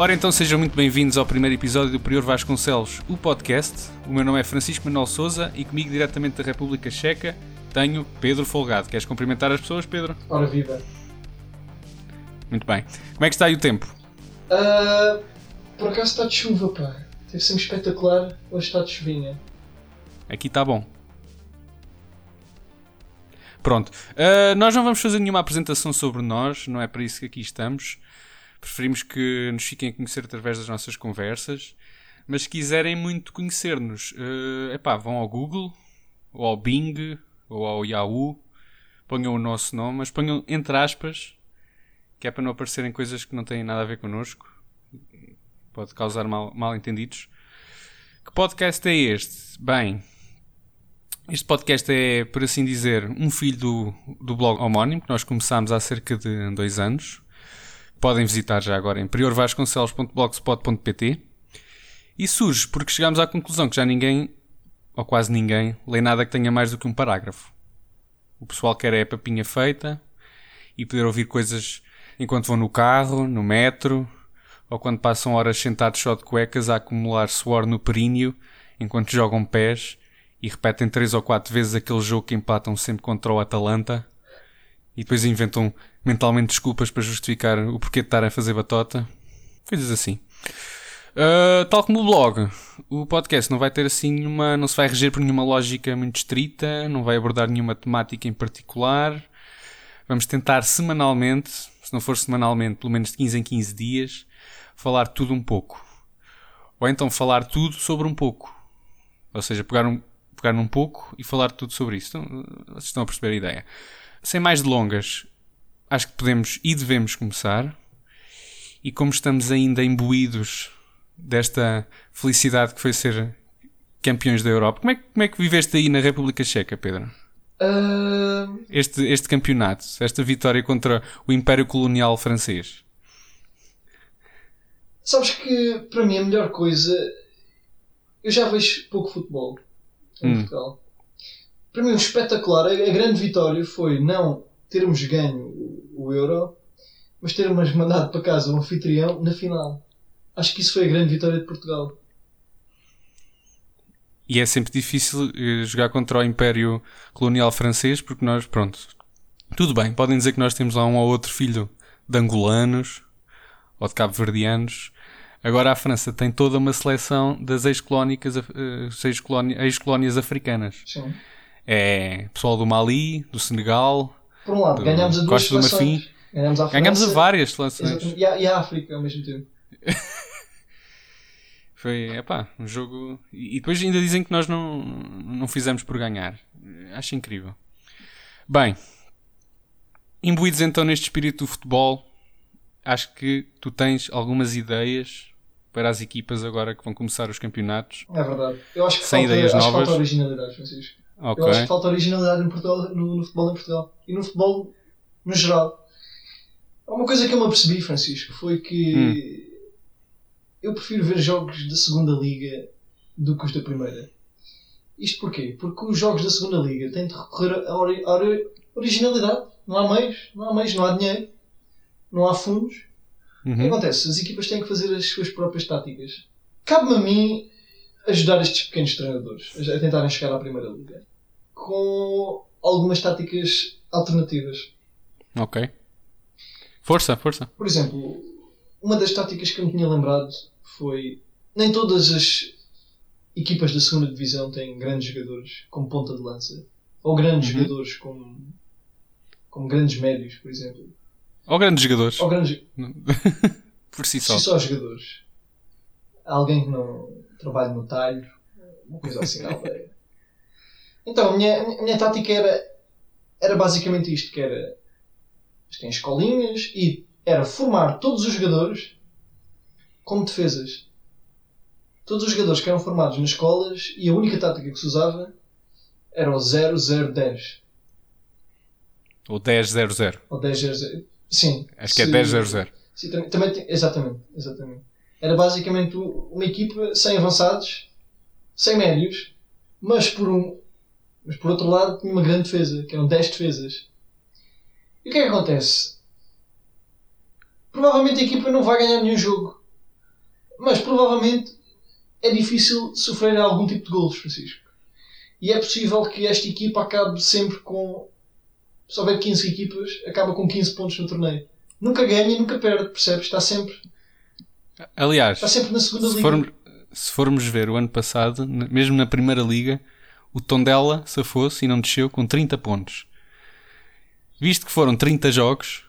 Ora então sejam muito bem-vindos ao primeiro episódio do Prior Vasconcelos, o podcast. O meu nome é Francisco Manuel Souza e comigo diretamente da República Checa tenho Pedro Folgado. Queres cumprimentar as pessoas, Pedro? Ora viva. Muito bem. Como é que está aí o tempo? Uh, por acaso está de chuva, pá. Deve ser espetacular. Hoje está de chuvinha. Aqui está bom. Pronto. Uh, nós não vamos fazer nenhuma apresentação sobre nós, não é para isso que aqui estamos. Preferimos que nos fiquem a conhecer através das nossas conversas. Mas se quiserem muito conhecer-nos, uh, vão ao Google, ou ao Bing, ou ao Yahoo, ponham o nosso nome, mas ponham entre aspas, que é para não aparecerem coisas que não têm nada a ver connosco. Pode causar mal, mal entendidos. Que podcast é este? Bem, este podcast é, por assim dizer, um filho do, do blog homónimo, que nós começámos há cerca de dois anos. Podem visitar já agora em priorvasconcelos.blogspot.pt E surge porque chegámos à conclusão que já ninguém, ou quase ninguém, lê nada que tenha mais do que um parágrafo. O pessoal quer é a papinha feita e poder ouvir coisas enquanto vão no carro, no metro, ou quando passam horas sentados só de cuecas a acumular suor no períneo enquanto jogam pés e repetem três ou quatro vezes aquele jogo que empatam sempre contra o Atalanta e depois inventam mentalmente desculpas para justificar o porquê de estarem a fazer batota. Coisas assim. Uh, tal como o blog, o podcast não vai ter assim nenhuma. não se vai reger por nenhuma lógica muito estrita, não vai abordar nenhuma temática em particular. Vamos tentar semanalmente, se não for semanalmente, pelo menos de 15 em 15 dias, falar tudo um pouco. Ou então falar tudo sobre um pouco. Ou seja, pegar, um, pegar num pouco e falar tudo sobre isso. Então, vocês estão a perceber a ideia. Sem mais delongas, acho que podemos e devemos começar. E como estamos ainda imbuídos desta felicidade que foi ser campeões da Europa, como é, como é que viveste aí na República Checa, Pedro? Uh... Este, este campeonato, esta vitória contra o Império Colonial Francês. Sabes que para mim a melhor coisa. Eu já vejo pouco futebol em hum. Portugal para mim, o espetacular, a, a, grande vitória foi não termos ganho o, o, Euro, mas termos mandado para casa o anfitrião na final. Acho que isso foi a grande vitória de Portugal. E é sempre difícil eh, jogar contra o Império Colonial Francês, porque nós, pronto, tudo bem, podem dizer que nós temos lá um ou outro filho de angolanos ou de cabo-verdianos. Agora a França tem toda uma seleção das ex-colónias eh, ex africanas. Sim é pessoal do Mali, do Senegal. Por um lado, ganhámos a duas Costa do Marfim. Ganhámos a, ganhámos a várias seleções. E a, e a África ao mesmo tempo. Foi, epá, um jogo. E depois ainda dizem que nós não, não fizemos por ganhar. Acho incrível. Bem, imbuídos então neste espírito do futebol, acho que tu tens algumas ideias para as equipas agora que vão começar os campeonatos. É verdade. Eu acho que sem falta, ideias novas. falta originalidade, Francisco. Okay. Eu acho que falta originalidade em Portugal, no, no, futebol em Portugal. E no futebol no geral. Uma coisa que eu me apercebi, Francisco, foi que hum. eu prefiro ver jogos da segunda liga do que os da primeira. Isto porquê? Porque os jogos da segunda liga têm de recorrer à ori ori originalidade. Não há meios, não há meios, não há dinheiro, não há fundos. Uhum. O que acontece? As equipas têm que fazer as suas próprias táticas. Cabe-me a mim ajudar estes pequenos treinadores a tentarem chegar à primeira liga com algumas táticas alternativas. Ok. Força, força. Por exemplo, uma das táticas que eu me tinha lembrado foi. Nem todas as equipas da segunda divisão têm grandes jogadores como ponta de lança. Ou grandes uhum. jogadores como, como grandes médios, por exemplo. Ou grandes jogadores. Ou grandes... por si só. Por si só jogadores. Alguém que não trabalha no talho, uma coisa assim na aldeia. Então, a minha, a minha tática era, era basicamente isto, que era tem escolinhas e era formar todos os jogadores como defesas. Todos os jogadores que eram formados nas escolas e a única tática que se usava era o 0010. O 10-0-0. O 10-0-0. Sim. Acho que é 10-0-0. Sim, também, também, exatamente, exatamente. Era basicamente uma equipa sem avançados, sem médios, mas por um, mas por outro lado tinha uma grande defesa, que eram 10 defesas. E o que é que acontece? Provavelmente a equipa não vai ganhar nenhum jogo. mas provavelmente é difícil sofrer algum tipo de golos, Francisco. E é possível que esta equipa acabe sempre com. Se houver 15 equipas, acaba com 15 pontos no torneio. Nunca ganha e nunca perde, percebes? Está sempre, Aliás, está sempre na segunda se liga. formos, se formos ver o ano passado, mesmo na primeira liga, o Tondela safou-se e não desceu com 30 pontos. Visto que foram 30 jogos,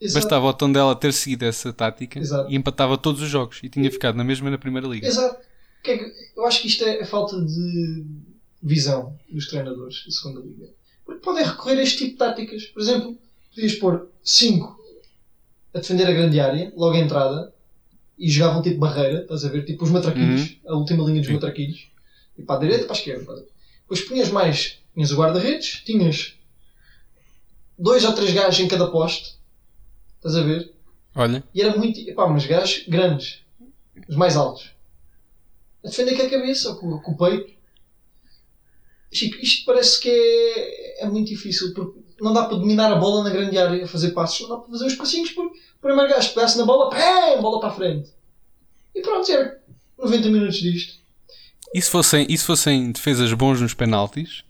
Exato. bastava o Tondela ter seguido essa tática Exato. e empatava todos os jogos e tinha ficado na mesma na primeira liga. Exato. É eu acho que isto é a falta de visão dos treinadores da segunda liga. Porque podem recorrer a este tipo de táticas. Por exemplo, podias pôr 5 a defender a grande área, logo à entrada, e jogavam tipo barreira, estás a ver? Tipo os matraquilhos, a última linha dos Sim. matraquilhos. E para a direita e para a esquerda. pá. Depois punhas mais, tinhas o guarda-redes, tinhas dois ou três gajos em cada poste, estás a ver? Olha, E era muito. Epá, mas gajos grandes. Os mais altos. A defender com a cabeça ou com, com o peito. Chico, isto parece que é, é muito difícil. Porque não dá para dominar a bola na grande área, fazer passos. Não dá para fazer os passinhos porque o primeiro gajo pegasse na bola, pém, bola para a frente. E pronto, era 90 minutos disto. E se fossem, e se fossem defesas bons nos penaltis,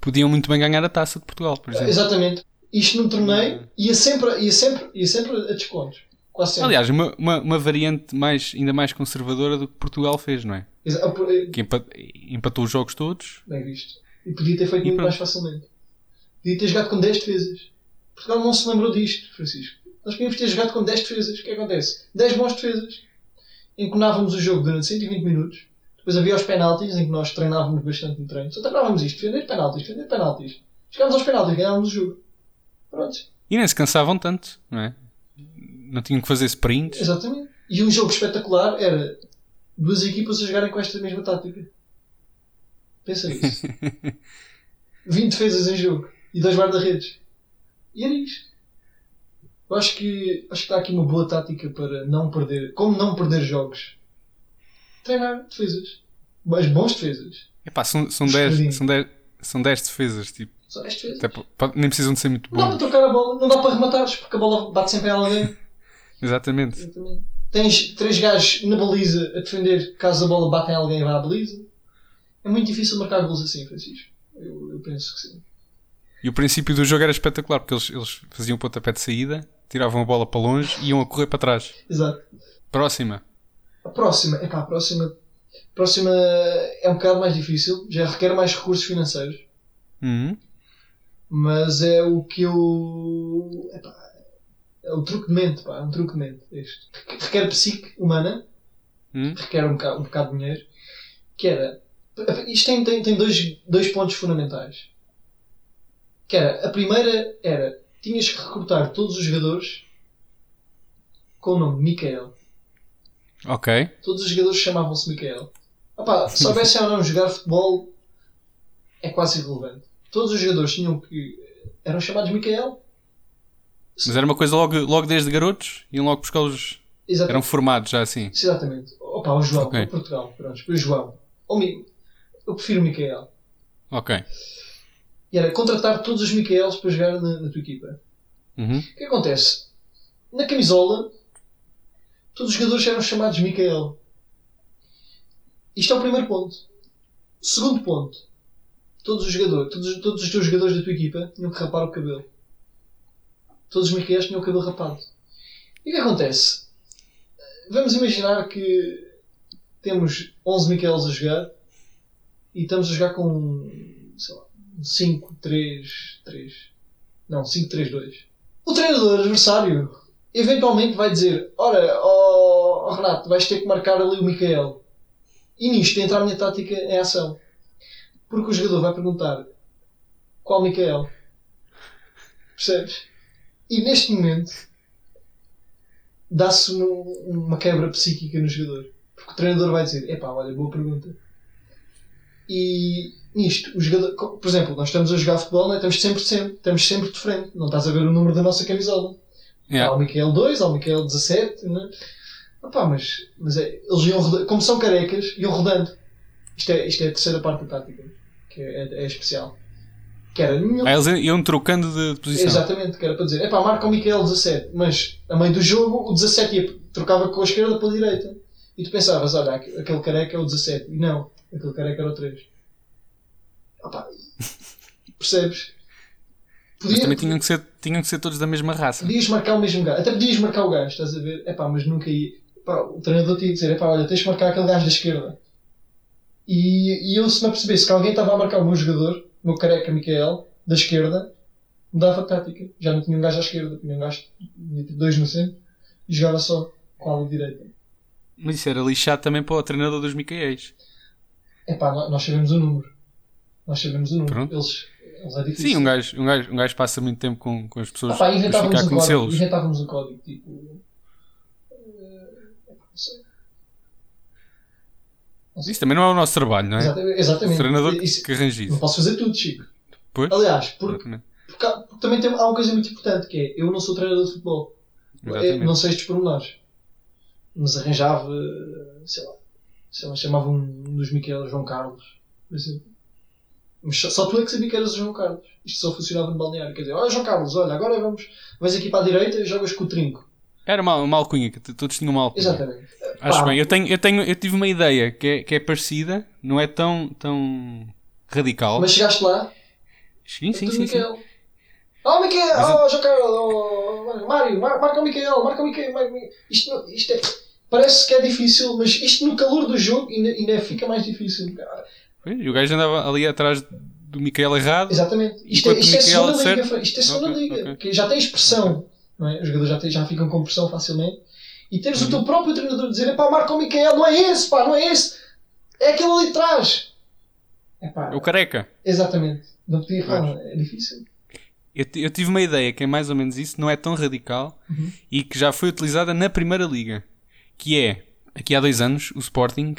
podiam muito bem ganhar a taça de Portugal, por exemplo. Exatamente. Isto num torneio ia sempre, ia sempre, ia sempre a descontos. Quase sempre. Aliás, uma, uma, uma variante mais, ainda mais conservadora do que Portugal fez, não é? Exa- Que empa- empatou os jogos todos. Bem visto. E podia ter feito E muito pronto. mais facilmente. Podia ter jogado com 10 defesas. Portugal não se lembrou disto, Francisco. Nós podíamos ter jogado com 10 defesas. O que acontece? 10 bons defesas. Enconávamos o jogo durante 120 minutos. Depois havia os penaltis, em que nós treinávamos bastante no treino. Só treinávamos isto: defender penaltis, defender penaltis. Chegámos aos penaltis, ganhávamos o jogo. Pronto. E nem se cansavam tanto, não é? Não tinham que fazer sprints. Exatamente. E um jogo espetacular era duas equipas a jogarem com esta mesma tática. Pensa nisso. 20 defesas em jogo e dois guarda-redes. E era isto. Eu acho que, acho que está aqui uma boa tática para não perder. Como não perder jogos? Treinar defesas. Mas bons defesas. Epá, são, são, Escondidinho. 10, são, 10, são 10 defesas, tipo, Só 10 defesas. até nem precisam de ser muito Não dá para bons. trocar a bola, não dá para rematares, porque a bola bate sempre em alguém. Exatamente. Exatamente. Tens três gajos na baliza a defender caso a bola bata em alguém e vá à baliza. É muito difícil marcar gols assim, Francisco. Eu, eu penso que sim. E o princípio do jogo era espetacular, porque eles, eles faziam o pontapé de saída, tiravam a bola para longe e iam a correr para trás. Exato. Próxima. A próxima, é pá, a próxima, a próxima é um bocado mais difícil, já requer mais recursos financeiros, Uhum. mas é o que eu. Epá, é o truque de mente, pá, é um truque de mente. Este. Requer psique humana, Uhum. requer um bocado, um bocado de dinheiro, que era. Isto tem, tem, tem dois, dois pontos fundamentais. Que era, a primeira era, tinhas que recrutar todos os jogadores com o nome Micael. Ok. Todos os jogadores chamavam-se Micael. Opa, se soubessem ou não jogar futebol, é quase irrelevante. Todos os jogadores tinham que. eram chamados Micael. Mas era uma coisa logo, logo desde garotos, iam logo buscar os. Eram Exatamente. formados já assim. Exatamente. Opa, o João, Ok. o Portugal. Pronto, depois João. Ou Mi- Eu prefiro Micael. Ok. E era contratar todos os Micaelos para jogar na, na tua equipa. Uhum. O que acontece? Na camisola, todos os jogadores eram chamados Micael. Isto é o primeiro ponto. Segundo ponto. Todos os jogadores, todos, todos os teus jogadores da tua equipa tinham que rapar o cabelo. Todos os Micaelos tinham o cabelo rapado. E o que acontece? Vamos imaginar que temos 11 Micaelos a jogar e estamos a jogar com sei lá, um 5, 3, 3. Não, 5, 3, 2. O treinador adversário eventualmente vai dizer: Ora, ó ó, Renato, vais ter que marcar ali o Micael. E nisto entra a minha tática em ação. Porque o jogador vai perguntar: Qual Micael? Percebes? E neste momento dá-se uma, uma quebra psíquica no jogador. Porque o treinador vai dizer: Epá, olha, boa pergunta. E nisto, o jogador, por exemplo, nós estamos a jogar futebol, né? estamos, sempre, sempre, estamos sempre de frente. Não estás a ver o número da nossa camisola. Há Yeah. o Micael 2, há o Micael 17, né? Opá, mas, mas é, eles iam rodando, como são carecas, iam rodando. Isto é, isto é a terceira parte da tática, que é, é especial. Que era nenhum, Aí eles iam trocando de, posição. Exatamente, que era para dizer, epá, marca o Micael 17, mas a meio do jogo o 17 ia, trocava com a esquerda para a direita. E tu pensavas, olha, aquele careca é o 17. E não, aquele careca era o 3. Opa, percebes? Podia, mas também tinham que, ser, tinham que ser todos da mesma raça. Podias marcar o mesmo gajo. Até podias marcar o gajo, estás a ver? É pá, mas nunca ia. Epá, o treinador tinha que dizer: pá, olha, tens de marcar aquele gajo da esquerda. E, e eu, se me apercebesse que alguém estava a marcar o meu jogador, o meu careca Micael, da esquerda, mudava a tática. Já não tinha um gajo à esquerda, tinha um gajo, tinha tipo dois no centro e jogava só com a ala direita. Mas isso era lixado também para o treinador dos Micaéis. É pá, nós sabemos o número. Nós sabemos o número. Eles, eles é difícil. Sim, um gajo, um, gajo, um gajo passa muito tempo com, com as pessoas. Ah, pá, inventávamos, o código, inventávamos o código. Tipo. Eh. Isso também não é o nosso trabalho, não é? Exatamente. O treinador isso, que arranja isso. Não posso fazer tudo, Chico. Pois? Aliás, porque, porque, porque, também tem, há uma coisa muito importante que é eu não sou treinador de futebol. Não sei estes pormenores. Mas arranjava, sei lá, sei lá chamava um dos Miquel João Carlos, por exemplo. Mas só, só tu é que sabia que eras o João Carlos. Isto só funcionava no balneário. Quer dizer, olha João Carlos, olha, agora vamos, vais aqui para a direita e jogas com o trinco. Era uma, uma alcunha, que todos tinham uma alcunha. Exatamente. Acho Pá. bem. Eu, tenho, eu, tenho, eu tive uma ideia que é, que é parecida, não é tão, tão radical. Mas chegaste lá? Sim, sim, sim, sim. Oh, Miquel! Oh, João Carlos! Oh, Mário! Marca o Miquel! Marca o Miquel! Isto, isto é, parece que é difícil, mas isto no calor do jogo ainda, ainda fica mais difícil. E o gajo andava ali atrás do Miquel errado. Exatamente. Isto é, isto é segunda liga. Isto é segunda okay, liga. Okay. Que já tem expressão. Okay. Não é? Os jogadores já, têm, já ficam com pressão facilmente. E teres uhum. o teu próprio treinador dizer: pá, marca o Miquel, não é esse, pá, não é esse. É aquele ali atrás. É pá. O careca. Exatamente. Não podia falar, é difícil. Eu, eu, tive uma ideia que é mais ou menos isso, não é tão radical uhum. e que já foi utilizada na Primeira Liga. Que é, aqui há dois anos, o Sporting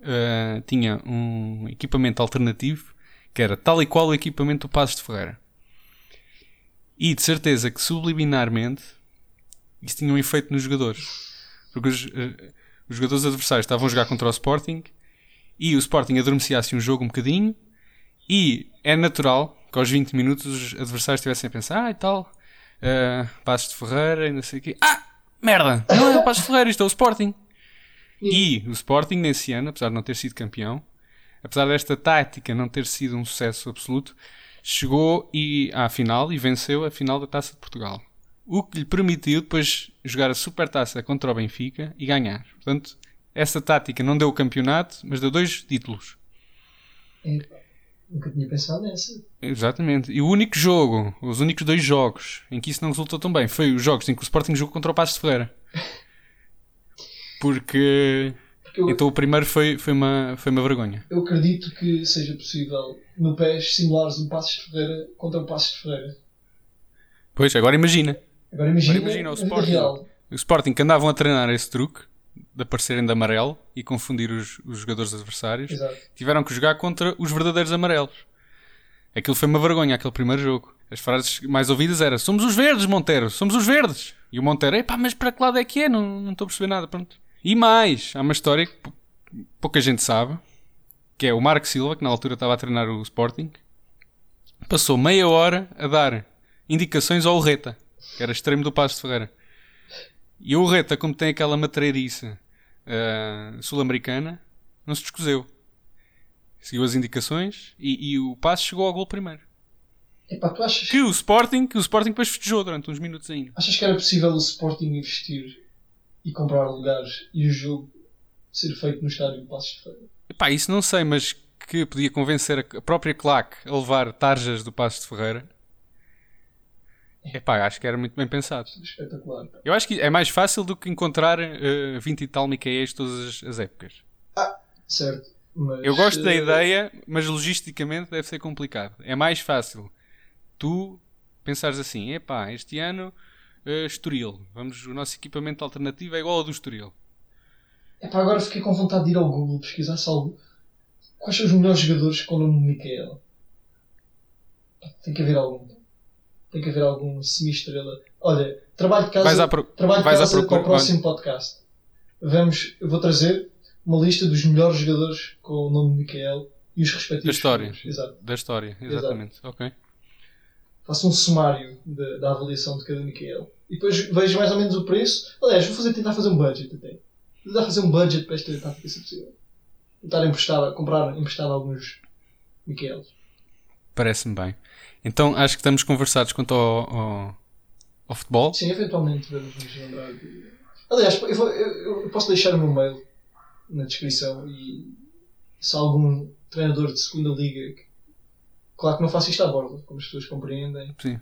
uh, tinha um equipamento alternativo que era tal e qual o equipamento do Passos de Ferreira. E de certeza que subliminarmente isso tinha um efeito nos jogadores. Porque os, uh, os jogadores adversários estavam a jogar contra o Sporting e o Sporting adormecia assim um jogo um bocadinho e é natural que aos 20 minutos os adversários estivessem a pensar, ah e tal, uh, Passos de Ferreira e não sei o quê. Ah, merda, não é o Passos de Ferreira, isto é o Sporting. E o Sporting nesse ano, apesar de não ter sido campeão, apesar desta tática não ter sido um sucesso absoluto, chegou e, à final e venceu a final da Taça de Portugal. O que lhe permitiu depois jogar a Supertaça contra o Benfica e ganhar. Portanto, essa tática não deu o campeonato, mas deu dois títulos. nunca tinha pensado nessa. Exatamente. E o único jogo, os únicos dois jogos em que isso não resultou tão bem, foi os jogos em que o Sporting jogou contra o Passos de Ferreira. Porque eu, então o primeiro foi, foi, uma, foi uma vergonha. Eu acredito que seja possível no PES simulares um Passos de Ferreira contra um Passos de Ferreira. Pois, agora imagina. Agora imagina, agora imagina o, Sporting, o Sporting que andavam a treinar esse truque de aparecerem de amarelo e confundir os, os jogadores adversários. Exato. Tiveram que jogar contra os verdadeiros amarelos. Aquilo foi uma vergonha, aquele primeiro jogo. As frases mais ouvidas eram Somos os verdes, Monteiro, somos os verdes. E o Monteiro, epá, mas para que lado é que é? Não, não estou a perceber nada, pronto. E mais, há uma história que pouca gente sabe, que é o Marco Silva, que na altura estava a treinar o Sporting, passou meia hora a dar indicações ao Reta, que era extremo do Passo de Ferreira. E o Reta, como tem aquela matreirice uh, sul-americana, não se descoseu. Seguiu as indicações e, e o Passo chegou ao gol primeiro. Epá, tu achas... Que o Sporting, que o Sporting depois festejou durante uns minutos ainda. Achas que era possível o Sporting investir e comprar lugares e o jogo ser feito no estádio de Passos de Ferreira? Epá, isso não sei, mas que podia convencer a própria claque a levar tarjas do Passos de Ferreira. É. Epá, acho que era muito bem pensado. Espetacular. Eu acho que é mais fácil do que encontrar uh, 20 e tal Micaéis todas as, as, épocas. Ah, certo. Mas, Eu gosto uh... da ideia, mas logisticamente deve ser complicado. É mais fácil tu pensares assim: epá, este ano uh, Estoril. Vamos, o nosso equipamento alternativo é igual ao do Estoril. Epá, agora fiquei com vontade de ir ao Google pesquisar algo. Quais são os melhores jogadores com o nome de Micael? Tem que haver algum. Tem que haver algum semi-estrela. Olha, trabalho de casa, pro... trabalho de casa para o próximo podcast. Vamos, eu vou trazer uma lista dos melhores jogadores com o nome de Micael e os respectivos. Da história. Exato. Da história, exatamente. Exato. Ok faço um sumário de, da avaliação de cada Micael. E depois vejo mais ou menos o preço. Aliás, vou fazer, tentar fazer um budget até. Tentar fazer um budget para esta tática se possível. Tentar emprestar, comprar, emprestar alguns Miqueles. Parece-me bem. Então acho que estamos conversados quanto ao, ao, ao futebol. Sim, eventualmente vamos nos lembrar de. Aliás, eu, vou- eu- eu posso deixar o meu mail na descrição e se algum treinador de segunda liga. que- Claro que não faço isto à borda, como as pessoas compreendem. Sim.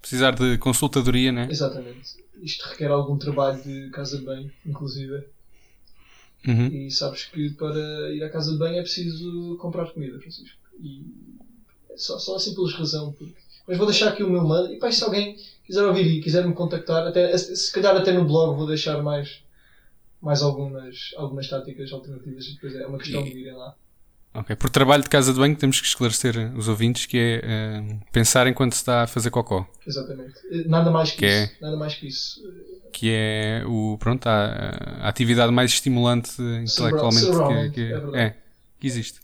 Precisar de consultadoria, né? Exatamente. Isto requer algum trabalho de casa de banho, inclusive. Uhum. E sabes que para ir à casa de banho é preciso comprar comida, Francisco. E é só, só assim pelas razão. Porque... Mas vou deixar aqui o meu mail. E pá, se alguém quiser ouvir e quiser me contactar, até, se calhar até no blog vou deixar mais, mais algumas, algumas táticas alternativas. E depois é uma questão de irem lá. Ok. Por trabalho de casa de banho temos que esclarecer os ouvintes que é eh, pensar enquanto se está a fazer cocó. Exatamente. Nada mais que, Que é- isso. Nada mais que isso. Que é o, pronto, a, a atividade mais estimulante intelectualmente que, que- é é, que existe.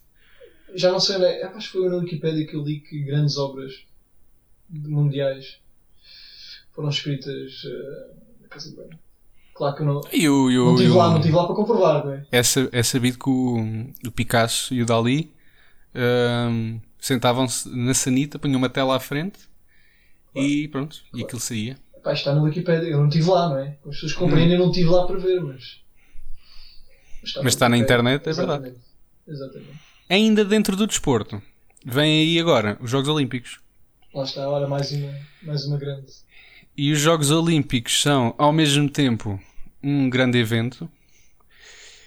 Já não sei, né? acho que foi na Wikipedia que eu li que grandes obras mundiais foram escritas eh, na casa de banho. Claro que não, E o, e o- não estive lá, não estive lá para comprovar, não é? é, é sabido que o, o Picasso e o Dali ahm, sentavam-se na sanita, punham uma tela à frente e pronto, e aquilo saía. Pá, está na Wikipedia, eu não estive lá, não é? As pessoas compreendem, eu não estive lá para ver, mas. Mas está na Wikipedia. internet, é verdade. Exatamente. Ainda dentro do desporto, vem aí agora os Jogos Olímpicos. Lá está, ora, mais uma, mais uma grande. E os Jogos Olímpicos são, ao mesmo tempo, um grande evento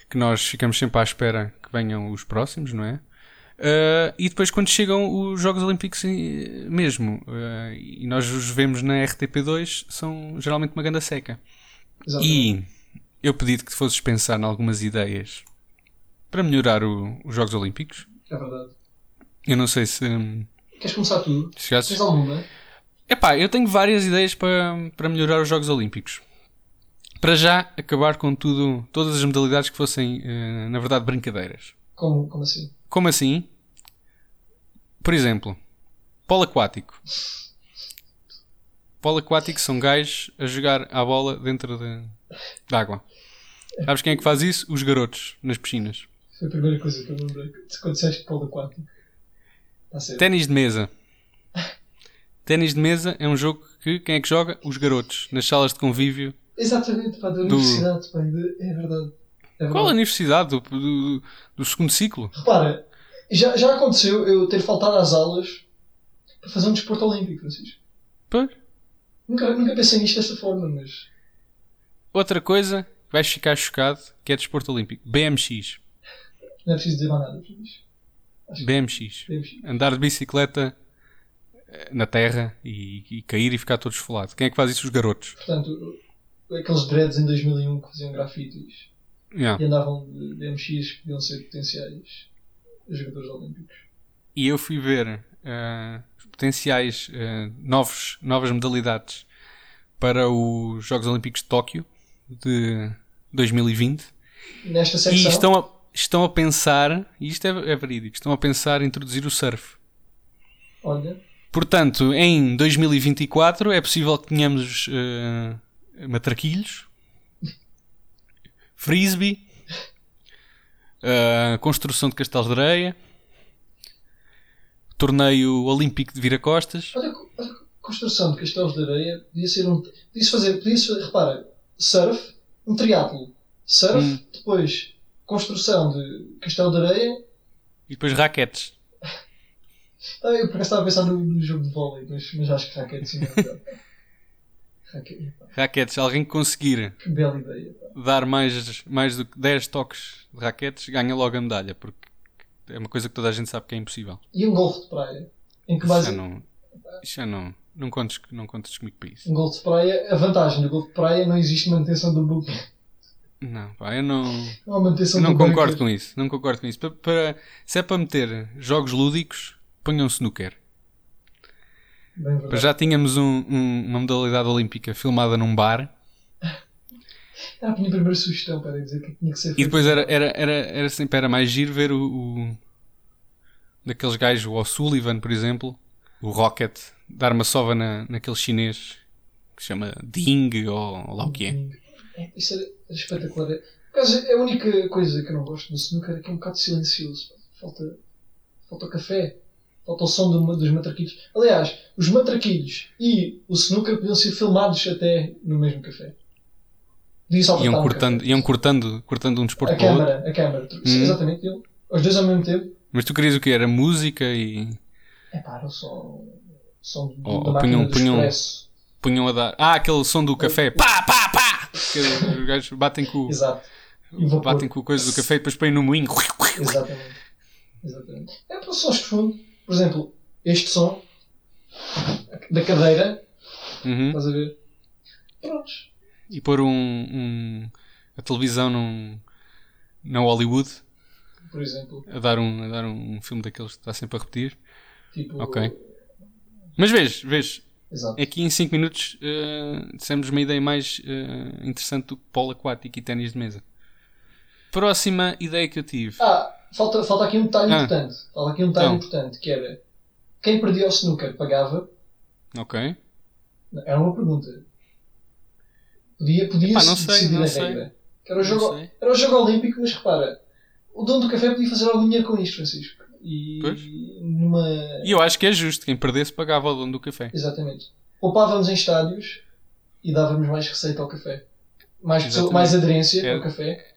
que nós ficamos sempre à espera que venham os próximos, não é? Ah, e depois, quando chegam os Jogos Olímpicos eh, mesmo, ah, e nós os vemos na RTP2, são geralmente uma ganda seca. Exatamente. E eu pedi-te que fosses pensar em algumas ideias para melhorar o- os Jogos Olímpicos. É verdade. Eu não sei se Queres começar tu? chegasses. Tens alguma? Epá, eu tenho várias ideias para, para melhorar os Jogos Olímpicos. Para já acabar com tudo, todas as modalidades que fossem, eh, na verdade, brincadeiras. Como, como assim? Como assim? Por exemplo, polo aquático. Polo aquático são gajos a jogar a bola dentro de, de água. Sabes quem é que faz isso? Os garotos, nas piscinas. Foi a primeira coisa que eu lembrei. Quando disseste polo aquático. Certo. Ténis de mesa. Ténis de mesa é um jogo que quem é que joga? Os garotos, nas salas de convívio Exatamente, pá, da Do- universidade, pá, de- é verdade. É Qual a universidade? Do, do, do segundo ciclo? Repara, já, já aconteceu eu ter faltado às aulas para fazer um desporto olímpico, Francisco. Pois. Nunca, nunca pensei nisto dessa forma, mas. Outra coisa, vais ficar chocado, que é desporto olímpico. BMX. Não é preciso dizer mais nada, Francisco. BMX. Podemos- Andar de bicicleta eh, na terra e, e cair e ficar todo esfolado. Quem é que faz isso? Os garotos. Portanto, aqueles dreads em 2001 que faziam grafites Yeah. e andavam de BMX que podiam ser potenciais jogadores olímpicos. E eu fui ver os potenciais eh, novos, novas modalidades para os Jogos Olímpicos de Tóquio de 2020 Nesta e secção. estão a, estão a pensar, e isto é, é verídico, estão a pensar em introduzir o surf. Olha, Portanto, em 2024 é possível que tenhamos eh, matraquilhos, frisbee, eh, construção de castelos de areia, torneio olímpico de viracostas. olha, construção de castelos de areia podia ser um. Podia-se fazer, podia-se fazer, repara, surf, um triatlo. Surf, Hum. depois construção de castelo de areia. E depois raquetes. Ah, eu por acaso estava a pensar no, no jogo de vôlei, mas, mas acho que raquete sim é melhor. Raquete, pá, Raquetes. Alguém que conseguir ideia. dar mais, mais do que 10 toques de raquetes ganha logo a medalha, porque é uma coisa que toda a gente sabe que é impossível. E um golfe de praia. Em que vais, já não, já não, não, contes, não contes comigo para isso. um golfe de praia, a vantagem do golfe de praia não existe manutenção do book. Não, pá, eu não, Não não do concordo bunker. com isso. Não concordo com isso. Para, para- se é para meter jogos lúdicos, ponham snooker. Bem já tínhamos um- um- uma modalidade olímpica filmada num bar Era a minha primeira sugestão para dizer que tinha que ser e depois era, era, era, era sempre era mais giro ver o, o- daqueles gajos, o O'Sullivan, por exemplo, o Rocket, dar uma sova na, naquele chinês que se chama Ding ou lá o que é. É, Isso era, espetacular. Por acaso, a única coisa que eu não gosto no snooker é que é um bocado silencioso. Falta, falta o café. Falta o som do- dos matraquilhos. Aliás, os matraquilhos e o snooker podiam ser filmados até no mesmo café. Iam cortando, café. iam cortando, cortando um desporto A para o outro. câmara, a câmara. Hum. Exatamente. Eu, os dois ao mesmo tempo. Mas tu querias o que? Era música e É pá, era o som, som do, Ou- da punham- punham- punham a dar. Ah, aquele som do café. Pá, pá, pá! Que os gajos batem com, Exato. Batem com a coisa do café e depois põem no moinho. Exatamente. Exatamente. É para sons de fundo. Por exemplo, este som da cadeira. Uhum. Estás a ver? Prontos. E pôr um, um- a televisão num, na Hollywood Por exemplo. a dar, um, a dar um filme daqueles que está sempre a repetir. Tipo. Ok. Mas vês, vês, Exato. aqui em 5 minutos eh, dissemos uma ideia mais eh, interessante do que polo aquático e ténis de mesa. Próxima ideia que eu tive. Ah, falta, falta aqui um detalhe Ah. importante. Falta aqui um detalhe Então. importante que era quem perdia o snooker pagava. Ok. Era uma pergunta. Podia, podia Epá, não se sei, decidir não a regra. Era, o jogo, sei. era o jogo olímpico, mas repara, o dono do café podia fazer algum dinheiro com isto, Francisco. E Pois. numa. E eu acho que é justo. Quem perdesse pagava o dono do café. Exatamente. Poupávamos em estádios e dávamos mais receita ao café. Mais, pessoa- mais aderência É. ao café,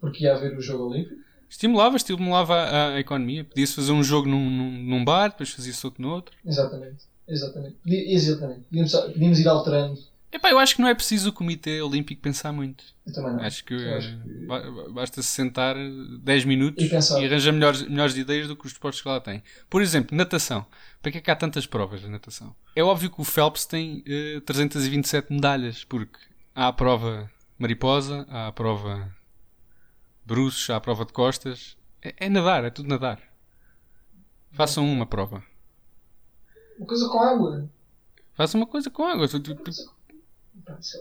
porque ia haver o jogo olímpico. Estimulava, estimulava a, a economia. Podia-se fazer um jogo num, num, num bar, depois fazia-se outro no outro. Exatamente. Exatamente. Exatamente. Podíamos, podíamos ir alterando. Epá, eu acho que não é preciso o Comitê Olímpico pensar muito. Eu também não. Acho que, acho que- ba- basta-se sentar 10 minutos E e arranja melhores, melhores ideias do que os desportos que lá têm. Por exemplo, natação. Para que é que há tantas provas de natação? É óbvio que o Phelps tem eh, 327 medalhas, porque há a prova mariposa, há a prova bruços, a prova de costas. É, é nadar, é tudo nadar. Façam uma prova. Uma coisa com água. Façam uma coisa com água.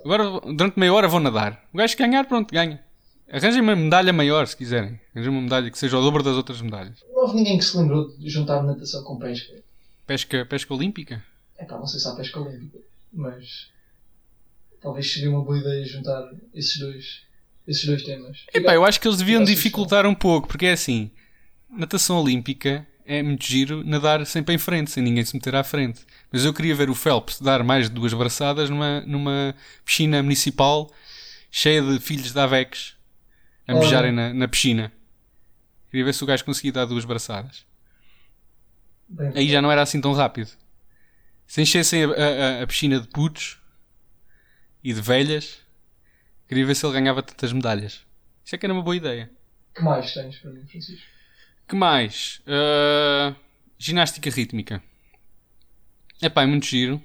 Agora, durante meia hora, vou nadar. O gajo que ganhar, pronto, ganha. Arranjem uma medalha maior, se quiserem. Arranjem uma medalha que seja o dobro das outras medalhas. Não houve ninguém que se lembrou de juntar natação com pesca. Pesca, pesca olímpica? É pá, não sei se há pesca olímpica, mas talvez seria uma boa ideia juntar esses dois, esses dois temas. Epá, eu acho que eles deviam dificultar um pouco, porque é assim: natação olímpica é muito giro nadar sempre em frente, sem ninguém se meter à frente. Mas eu queria ver o Phelps dar mais de duas braçadas numa, numa piscina municipal cheia de filhos de Avex a Olha. mijarem na, na piscina. Queria ver se o gajo conseguia dar duas braçadas. Bem, Aí já não era assim tão rápido. Se enchessem a, a- a piscina de putos e de velhas, queria ver se ele ganhava tantas medalhas. Isso é que era uma boa ideia. que mais tens para mim, Francisco? que mais? Ah, ginástica rítmica. Epá, é muito giro.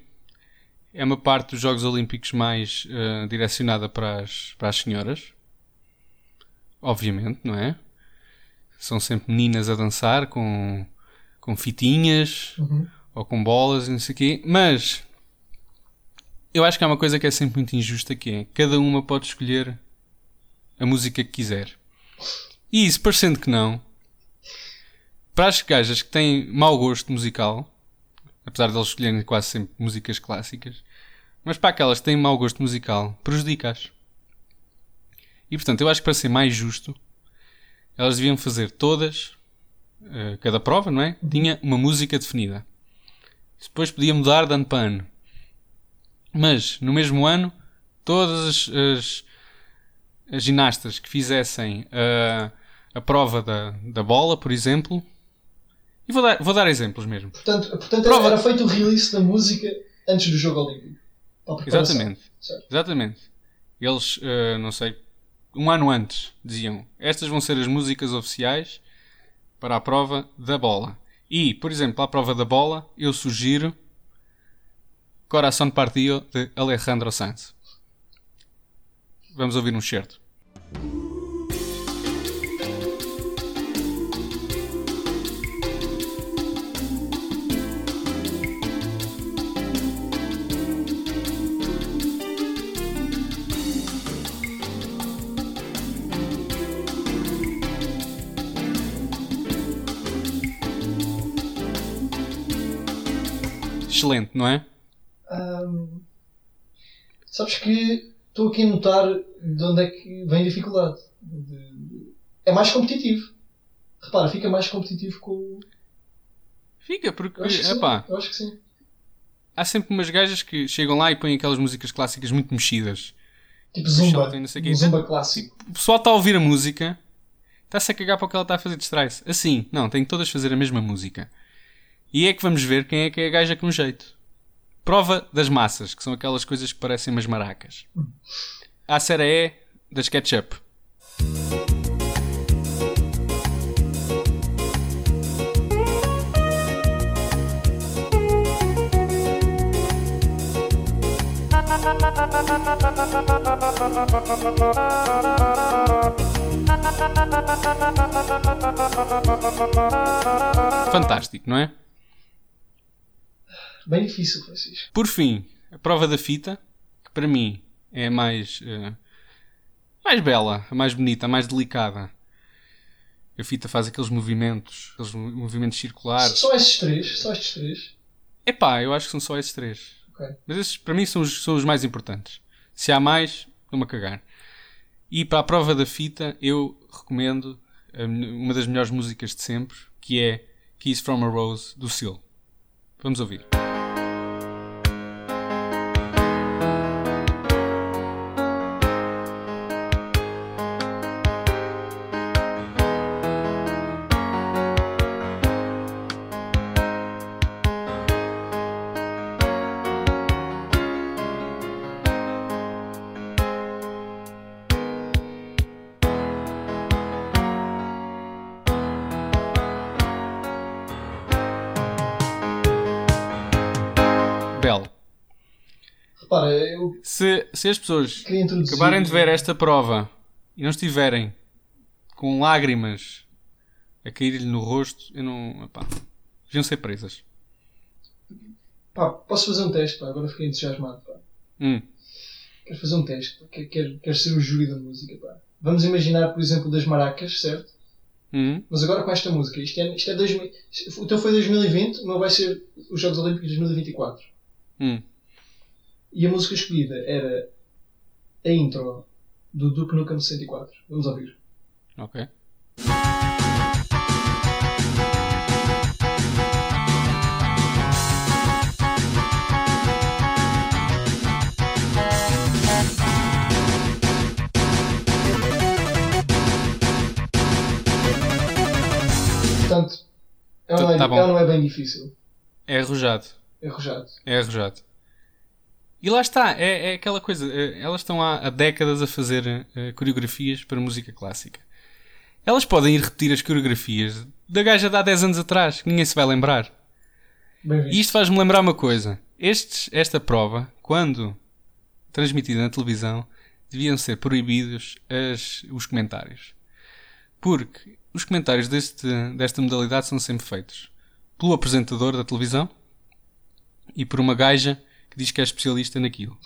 É uma parte dos Jogos Olímpicos mais ah, direcionada para as, para as senhoras. Obviamente, não é? São sempre meninas a dançar com, com fitinhas Uhum. ou com bolas e não sei o quê. Mas eu acho que há uma coisa que é sempre muito injusta que é cada uma pode escolher a música que quiser. E isso, parecendo que não, para as gajas que têm mau gosto musical, apesar de eles escolherem quase sempre músicas clássicas, mas para aquelas que têm mau gosto musical, prejudica-as. E portanto, eu acho que para ser mais justo, elas deviam fazer todas, eh, cada prova, não é? Tinha uma música definida. Depois podia mudar de ano para ano. Mas no mesmo ano, todas as, as- as ginastas que fizessem a, a prova da, da bola, por exemplo, e vou dar, vou dar exemplos mesmo. Portanto, portanto Prova- era feito o release da música antes do jogo olímpico. Exatamente. Certo. Exatamente. Eles, eh, não sei, um ano antes diziam: estas vão ser as músicas oficiais para a prova da bola. E, por exemplo, a prova da bola, eu sugiro Coração Partido de Alejandro Sanz. Vamos ouvir um certo. Excelente, não é? Ahm, sabes que estou aqui a notar de onde é que vem a dificuldade. De- É mais competitivo. Repara, fica mais competitivo com o. Fica, porque, Eu acho que epá, Eu acho que sim. há sempre umas gajas que chegam lá e põem aquelas músicas clássicas muito mexidas. Tipo Zumba. Shopping, não sei. Um Zumba clássico. O pessoal está a ouvir a música, está-se a cagar para o que ela está a fazer, distrai-se. Assim, não, tem que todas fazer a mesma música. E é que vamos ver quem é que é a gaja com jeito. Prova das massas, que são aquelas coisas que parecem umas maracas. A série é da SketchUp. Fantástico, não é? Bem difícil, Francisco. Por fim, a prova da fita, que para mim é a mais, eh, mais bela, a mais bonita, a mais delicada. A fita faz aqueles movimentos, aqueles mo- movimentos circulares. Só estes três. Só estes três. Epá, eu acho que são só esses três. Ok. Mas esses para mim são os, são os mais importantes. Se há mais, estou-me a cagar. E para a prova da fita, eu recomendo uma das melhores músicas de sempre, que é Kiss from a Rose, do Seal. Vamos ouvir. Se, se as pessoas acabarem de ver esta prova e não estiverem com lágrimas a cair-lhe no rosto, eu não. Epá, deviam ser presas. Pá, posso fazer um teste, pá. Agora fiquei entusiasmado, pá. Hum, Quero fazer um teste. quero, quero ser o júri da música, pá. Vamos imaginar, por exemplo, das maracas, certo? hum, Mas agora com esta música. Isto é, isto é 2000, o teu foi 2020, o meu vai ser os Jogos Olímpicos de 2024. hum. E a música escolhida era a intro do Duke Nukem 64. Vamos ouvir. Ok. Portanto, ela não é, Tá ela não é bem difícil. É arrojado. É arrojado. É arrojado. E lá está, é, é aquela coisa. eh, Elas estão há, há décadas a fazer eh, coreografias para música clássica. Elas podem ir repetir as coreografias da gaja de há 10 anos atrás, que ninguém se vai lembrar. E isto faz-me lembrar uma coisa. Estes, esta prova, quando transmitida na televisão, deviam ser proibidos as- os comentários. Porque os comentários deste, desta modalidade são sempre feitos pelo apresentador da televisão e por uma gaja que diz que é especialista naquilo.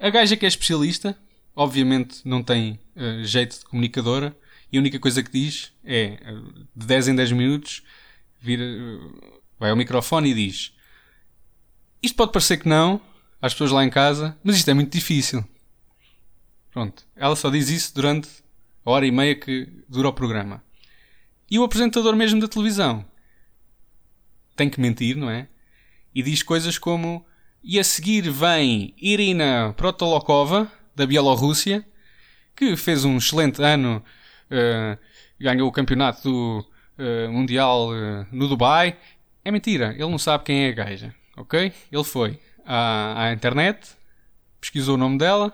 A gaja que é especialista, obviamente, não tem eh, jeito de comunicadora e a única coisa que diz é, eh, de 10 em 10 minutos, vira, eh, vai ao microfone e diz: Isto pode parecer que não, às pessoas lá em casa, mas isto é muito difícil. Pronto. Ela só diz isso durante a hora e meia que dura o programa. E o apresentador mesmo da televisão tem que mentir, não é? E diz coisas como: E a seguir vem Irina Protolokova, da Bielorrússia, que fez um excelente ano, eh, ganhou o campeonato do, eh, mundial eh, no Dubai. É mentira, ele não sabe quem é a gaja, ok? Ele foi à, à internet, pesquisou o nome dela,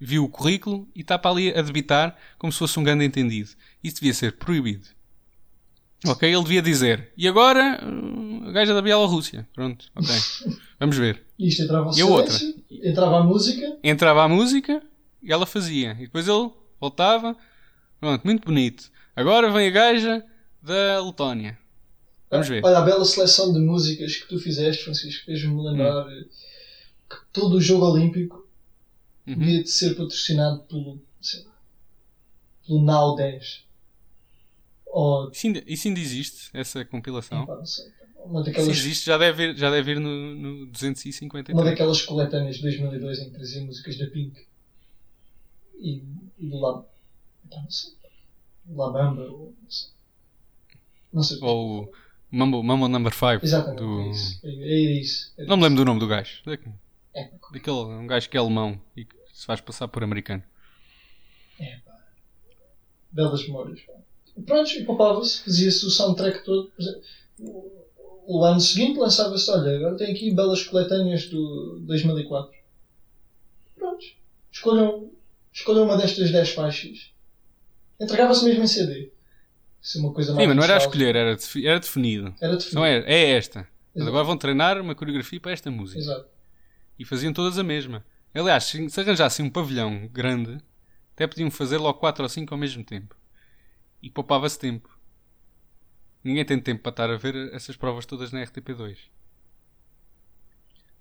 viu o currículo e está para ali a debitar como se fosse um grande entendido. Isso devia ser proibido. Ok, ele devia dizer. E agora, hum, a gaja da Bielorrússia. Pronto, ok. Vamos ver. Isto entrava E a outra? entrava a música. Entrava a música e ela fazia. E depois ele voltava. Pronto, muito bonito. Agora vem a gaja da Letónia. Vamos ver. Olha, a bela seleção de músicas que tu fizeste, Francisco, fez-me lembrar Hum. que todo o jogo olímpico Uhum. devia de ser patrocinado pelo, sei lá, pelo Now 10. Ou, Isso ainda, isso ainda existe, essa compilação? não sei, uma Se daquelas, existe, já deve ir, já deve ir no, no 253. uma daquelas coletâneas de 2002 em que trazia músicas da Pink. e, e do La, não sei, Labamba, ou não sei. Ou o Mambo, Mambo Number 5. Exatamente, do- é isso. É, é isso. É Não me lembro do nome do gajo. Da- É, Daquele, um gajo que é alemão e que se faz passar por americano. belas memórias. pá. Pronto, e poupava-se, fazia-se o soundtrack todo. Exemplo, o- ano seguinte lançava-se, olha, agora tem aqui belas coletâneas do 2004. Pronto, escolham, escolham uma destas 10 faixas. Entregava-se mesmo em CD. Isso é uma coisa mais Sim, mas não era a escolher, era, era definido. Era Então definido. é, é esta. Mas agora vão treinar uma coreografia para esta música. Exato. E faziam todas a mesma. Aliás, se se arranjassem um pavilhão grande, até podiam fazer logo 4 ou 5 ao mesmo tempo. E poupava-se tempo. Ninguém tem tempo para estar a ver essas provas todas na RTP2.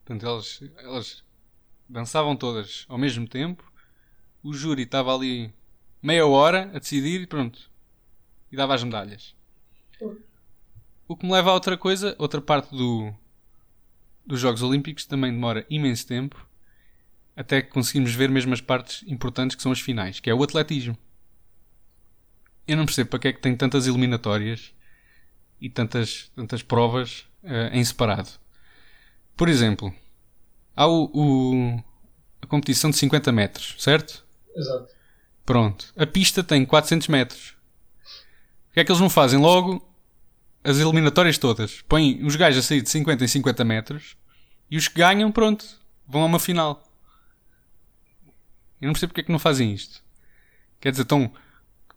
Portanto, elas, elas dançavam todas ao mesmo tempo. O júri estava ali meia hora a decidir e pronto. E dava as medalhas. O que me leva a outra coisa, outra parte do, dos Jogos Olímpicos também demora imenso tempo até que conseguimos ver mesmo as partes importantes que são as finais, que é o atletismo. Eu não percebo para que é que tem tantas eliminatórias e tantas, tantas provas eh, em separado. Por exemplo, há o, o- a competição de 50 metros, certo? Exato. Pronto. A pista tem 400 metros. O que é que eles não fazem? Logo, as eliminatórias todas. Põem os gajos a sair de 50 em 50 metros e os que ganham, pronto, vão a uma final. Eu não percebo porque é que não fazem isto. Quer dizer, estão,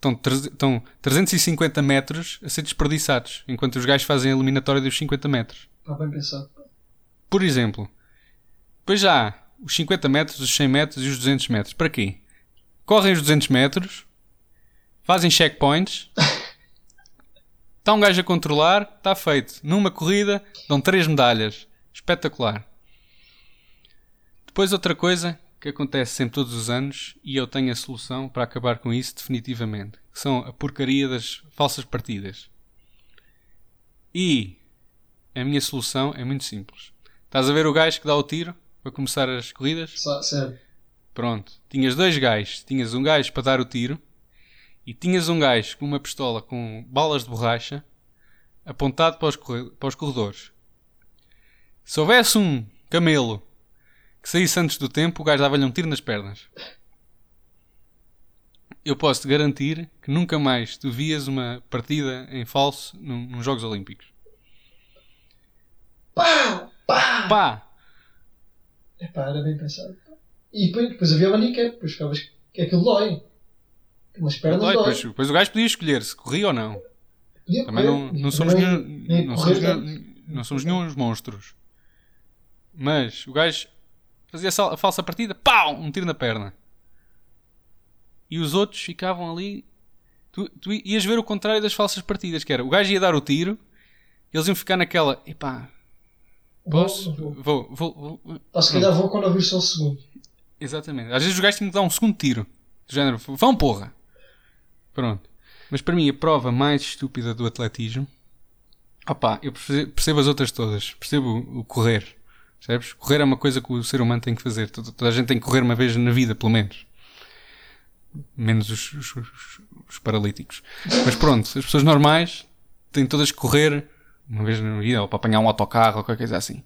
estão, estão 350 metros a ser desperdiçados enquanto os gajos fazem a eliminatória dos 50 metros. Está bem pensado. Por exemplo, depois já há os 50 metros, os 100 metros e os 200 metros. Para quê? Correm os 200 metros, fazem checkpoints, está um gajo a controlar, está feito. Numa corrida, dão 3 medalhas. Espetacular. Depois outra coisa que acontece sempre todos os anos e eu tenho a solução para acabar com isso definitivamente, que são a porcaria das falsas partidas. E a minha solução é muito simples. Estás a ver o gajo que dá o tiro para começar as corridas? Sério. Pronto. Tinhas dois gajos. Tinhas um gajo para dar o tiro e tinhas um gajo com uma pistola com balas de borracha apontado para os, para os corredores. Se houvesse um camelo que saísse antes do tempo, o gajo dava-lhe um tiro nas pernas. Eu posso te garantir que nunca mais tu vias uma partida em falso num, nos Jogos Olímpicos. Pá! Pá! Pá! Epá, era bem pensado. E depois, depois havia o handicap, depois ficavas que aquilo dói. Umas pernas Dói, dói. depois, depois o gajo podia escolher se corria ou não. Podia Também correr, não, não somos, nenhum, não, correr somos nenhum, não somos nenhum monstros. Mas o gajo fazia a falsa partida, pau! Um tiro na perna. E os outros ficavam ali. Tu, tu ias ver o contrário das falsas partidas, que era o gajo ia dar o tiro, eles iam ficar naquela. Epá, Vou- posso? vou. Vou, vou, vou. Pá, se calhar vou quando ouvir só o segundo. Exatamente. Às vezes os gajos tinham que dar um segundo tiro. Do género, vão porra. Pronto. Mas para mim a prova mais estúpida do atletismo. Opá, eu perce- percebo as outras todas. Percebo o correr. Percebes? Correr é uma coisa que o ser humano tem que fazer. Toda, toda a gente tem que correr uma vez na vida, pelo menos. Menos os, os- os- os paralíticos. Mas pronto, as pessoas normais têm todas que correr uma vez na vida, ou para apanhar um autocarro ou qualquer coisa assim.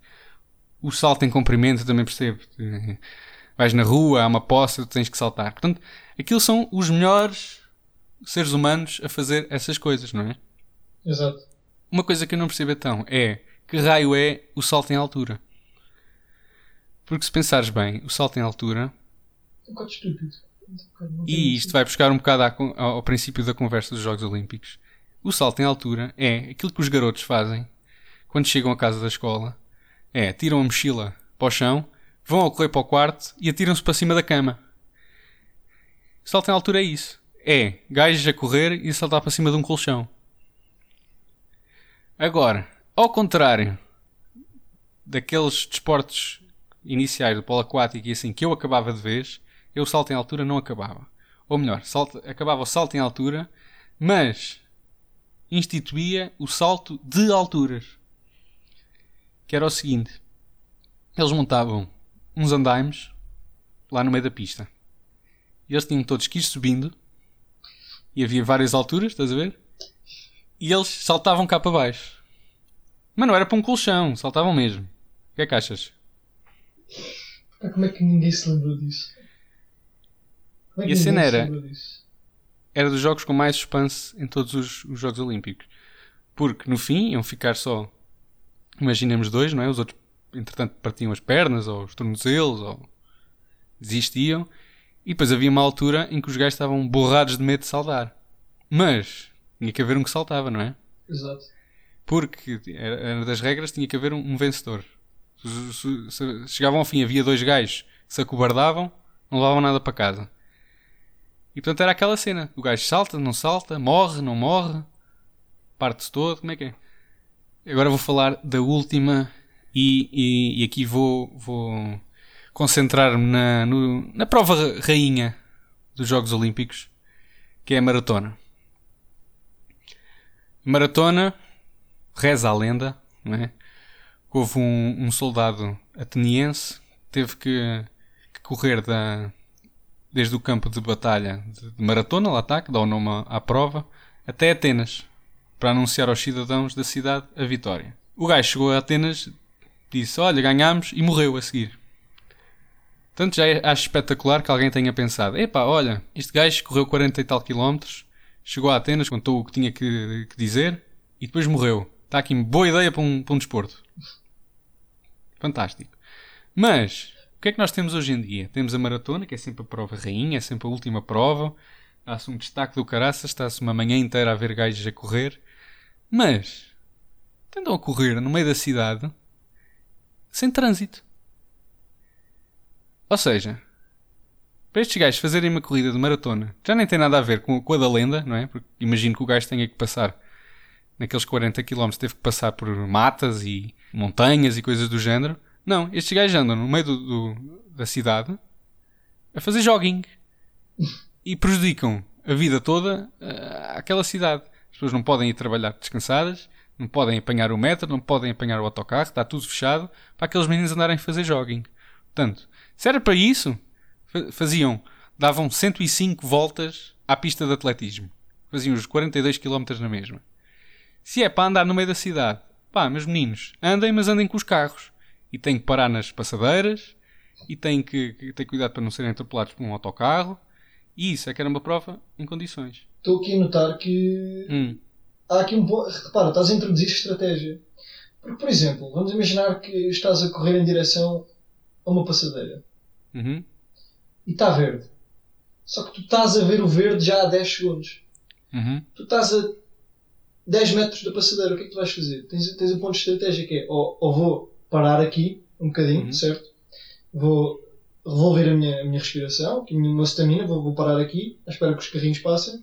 O salto em comprimento eu também percebo. Vais na rua, há uma poça, tu tens que saltar. Portanto, aquilo são os melhores seres humanos a fazer essas coisas, não é? Exato. Uma coisa que eu não percebo então é que raio é o salto em altura. Porque se pensares bem, o salto em altura, É um bocado estúpido. E isto vai buscar um bocado ao, princípio da conversa dos Jogos Olímpicos, o salto em altura é aquilo que os garotos fazem quando chegam à casa da escola. É, tiram a mochila para o chão, vão ao correr para o quarto e atiram-se para cima da cama. O salto em altura é isso. É gajos a correr e a saltar para cima de um colchão. Agora, ao contrário daqueles desportos iniciais do polo aquático e assim que eu acabava de vez, eu o salto em altura não acabava. Ou melhor, salto- acabava o salto em altura, mas instituía o salto de alturas. Que era o seguinte: eles montavam uns andaimes lá no meio da pista e eles tinham todos que ir subindo e havia várias alturas, estás a ver? E eles saltavam cá para baixo. Mas não era para um colchão, saltavam mesmo. O que é que achas? Pá, Como é que ninguém se lembrou disso? É E a cena era-? Era dos jogos com mais suspense em todos os, os Jogos Olímpicos. Porque no fim iam ficar só, imaginemos dois, não é? Os outros, entretanto, partiam as pernas ou os tornozelos ou desistiam. E depois havia uma altura em que os gajos estavam borrados de medo de saltar. Mas tinha que haver um que saltava, não é? Exato. Porque era, era das regras, tinha que haver um, um vencedor. Se, se- chegavam ao fim, havia dois gajos que se acobardavam, não levavam nada para casa. E portanto era aquela cena: o gajo salta, não salta, morre, não morre, parte-se todo. Como é que é? Agora vou falar da última e, e- e aqui vou, vou concentrar-me na, na prova ra- rainha dos Jogos Olímpicos, que é a maratona. Maratona, reza a lenda, não é? Houve um, um soldado ateniense que teve que, que correr da, desde o campo de batalha de, de maratona, lá está, que dá o nome à, prova, até Atenas, para anunciar aos cidadãos da cidade a vitória. O gajo chegou a Atenas, disse: Olha, ganhámos, e morreu a seguir. Portanto, já é- acho espetacular que alguém tenha pensado: Epá, olha, este gajo correu 40 e tal quilómetros, chegou a Atenas, contou o que tinha que, que dizer e depois morreu. Está aqui boa ideia para um, para um desporto. Fantástico. Mas, o que é que nós temos hoje em dia? Temos a maratona, que é sempre a prova rainha, é sempre a última prova. Dá-se um destaque do caraças, está-se uma manhã inteira a ver gajos a correr. Mas, tentam a correr no meio da cidade, sem trânsito. Ou seja, para estes gajos fazerem uma corrida de maratona, já nem tem nada a ver com a da lenda, não é? Porque imagino que o gajo tenha que passar naqueles 40 km, teve que passar por matas e montanhas e coisas do género. Não, estes gajos andam no meio do, do- da cidade a fazer jogging e prejudicam a vida toda ah, àquela cidade. As pessoas não podem ir trabalhar descansadas, não podem apanhar o metro, não podem apanhar o autocarro, está tudo fechado para aqueles meninos andarem a fazer jogging. Portanto, se era para isso, fa- faziam, davam 105 voltas à pista de atletismo. Faziam os 42 km na mesma. Se é para andar no meio da cidade, pá, meus meninos, andem, mas andem com os carros. E têm que parar nas passadeiras, e têm que, que ter cuidado para não serem atropelados por um autocarro. E isso é que era uma prova em condições. Estou aqui a notar que Hum, há aqui um ponto. Repara, estás a introduzir estratégia. Porque, por exemplo, vamos imaginar que estás a correr em direção a uma passadeira uhum, e está verde. Só que tu estás a ver o verde já há 10 segundos. uhum, Tu estás a 10 metros da passadeira, o que é que tu vais fazer? Tens, tens um ponto de estratégia que é ou, ou vou parar aqui um bocadinho, Uhum. certo? Vou revolver a minha, a minha respiração, a minha stamina, vou, vou parar aqui, à espera que os carrinhos passem.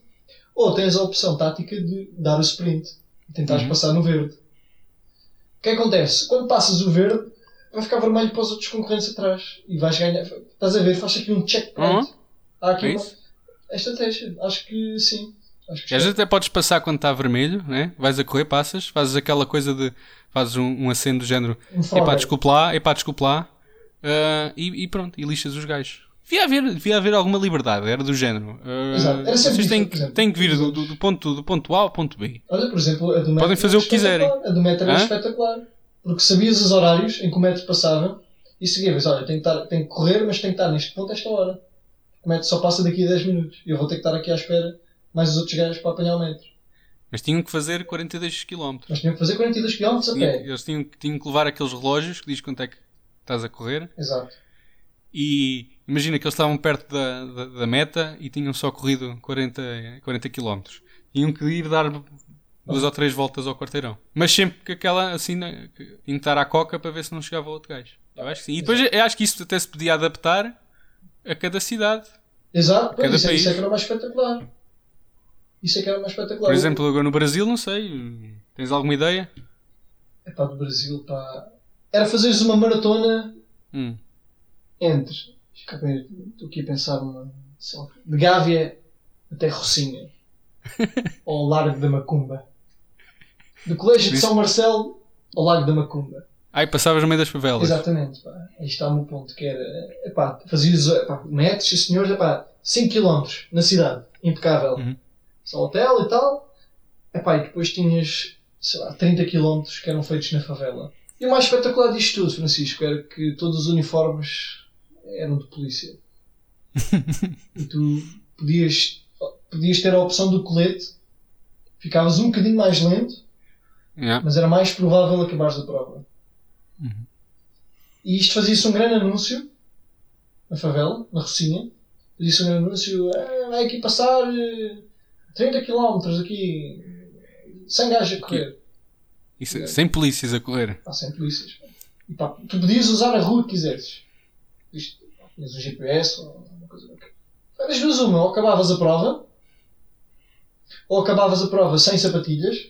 Ou tens a opção tática de dar o sprint e tentares Uhum. passar no verde. O que acontece? Quando passas o verde, vai ficar vermelho para os outros concorrentes atrás e vais ganhar. Estás a ver? Faz aqui um checkpoint. Uhum. Há aqui É uma... é estratégia. Acho que sim. Às vezes até podes passar quando está vermelho, né? vais a correr, passas, fazes aquela coisa de. fazes um, um aceno do género epá, desculpe lá, epá, desculpe lá, ah, e, e pronto, e lixas os gajos. Devia haver, devia haver alguma liberdade, era do género. ah, Exato, era vocês têm, que- têm que vir do, do- ponto, do ponto A ao ponto B. Olha, por exemplo, a do metro Podem fazer é o que quiserem. A do metro era Hã? espetacular. Porque sabias os horários em que o metro passava e seguias, olha, tenho que, estar, tenho que correr, mas tenho que estar neste ponto a esta hora. O metro só passa daqui a 10 minutos. E eu vou ter que estar aqui à espera mais os outros gajos para apanhar o metro. Mas tinham que fazer 42 km. Nós tínhamos que fazer 42 km a pé. Eles tinham, tinham que levar aqueles relógios que diz quanto é que estás a correr. Exato. E imagina que eles estavam perto da, da, da meta e tinham só corrido 40, 40 km. Tinham que ir dar duas ou três voltas ao quarteirão. Mas sempre que aquela assim, que tinha que estar à coca para ver se não chegava outro gajo. Eu acho que sim. E depois eu acho que isso até se podia adaptar a cada cidade. Exato. Cada isso, é- isso é país. que era mais espetacular. Isso é que era mais espetacular. Por exemplo, agora no Brasil, não sei. Tens alguma ideia? É pá, do Brasil, pá. Era fazeres uma maratona Hum. entre. Estou aqui a pensar numa. lá, De Gávea até Rocinha. ao Largo da Macumba. Do Colégio de São Marcelo ao Lago da Macumba. Ai, passavas no meio das favelas. Exatamente, pá. Aí está o meu ponto, que era. Epá, fazias epá, metros, sim senhores, epá, 5 km na cidade, impecável. Uhum. Só hotel e tal. Epá, e depois tinhas, sei lá, 30 km que eram feitos na favela. E o mais espetacular disto tudo, Francisco, era que todos os uniformes eram de polícia. e tu podias, podias ter a opção do colete, ficavas um bocadinho mais lento, Yeah. mas era mais provável acabares a prova. Uhum. E isto fazia-se um grande anúncio na favela, na Rocinha. Fazia-se um grande anúncio: "Ah, vai aqui passar eh, 30 km aqui, sem gajos a correr. Isso, sem polícias a correr. Pá, sem polícias. E pá, tu podias usar a rua que. Isto, pá, tinhas um GPS ou uma coisa qualquer. Pá, Das duas, uma, ou acabavas a prova, ou acabavas a prova sem sapatilhas,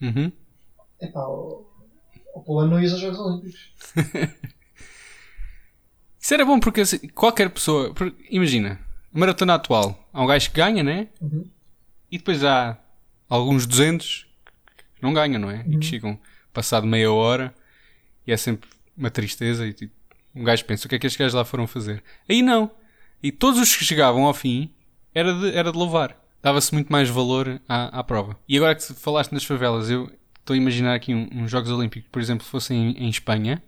Uhum. epá, ou, ou para o ano não ias aos Jogos Olímpicos. Isso era bom porque assim, qualquer pessoa. por- Imagina, maratona atual. Há um gajo que ganha, né? Uhum. E depois há alguns 200 que não ganham, não é? E Uhum. que chegam passado meia hora e é sempre uma tristeza. E tipo, um gajo pensa: o que é que estes gajos lá foram fazer? Aí não. E todos os que chegavam ao fim era de, era de louvar. Dava-se muito mais valor à, à prova. E agora que falaste nas favelas, eu estou a imaginar aqui um- uns Jogos Olímpicos, por exemplo, fossem em, em Espanha.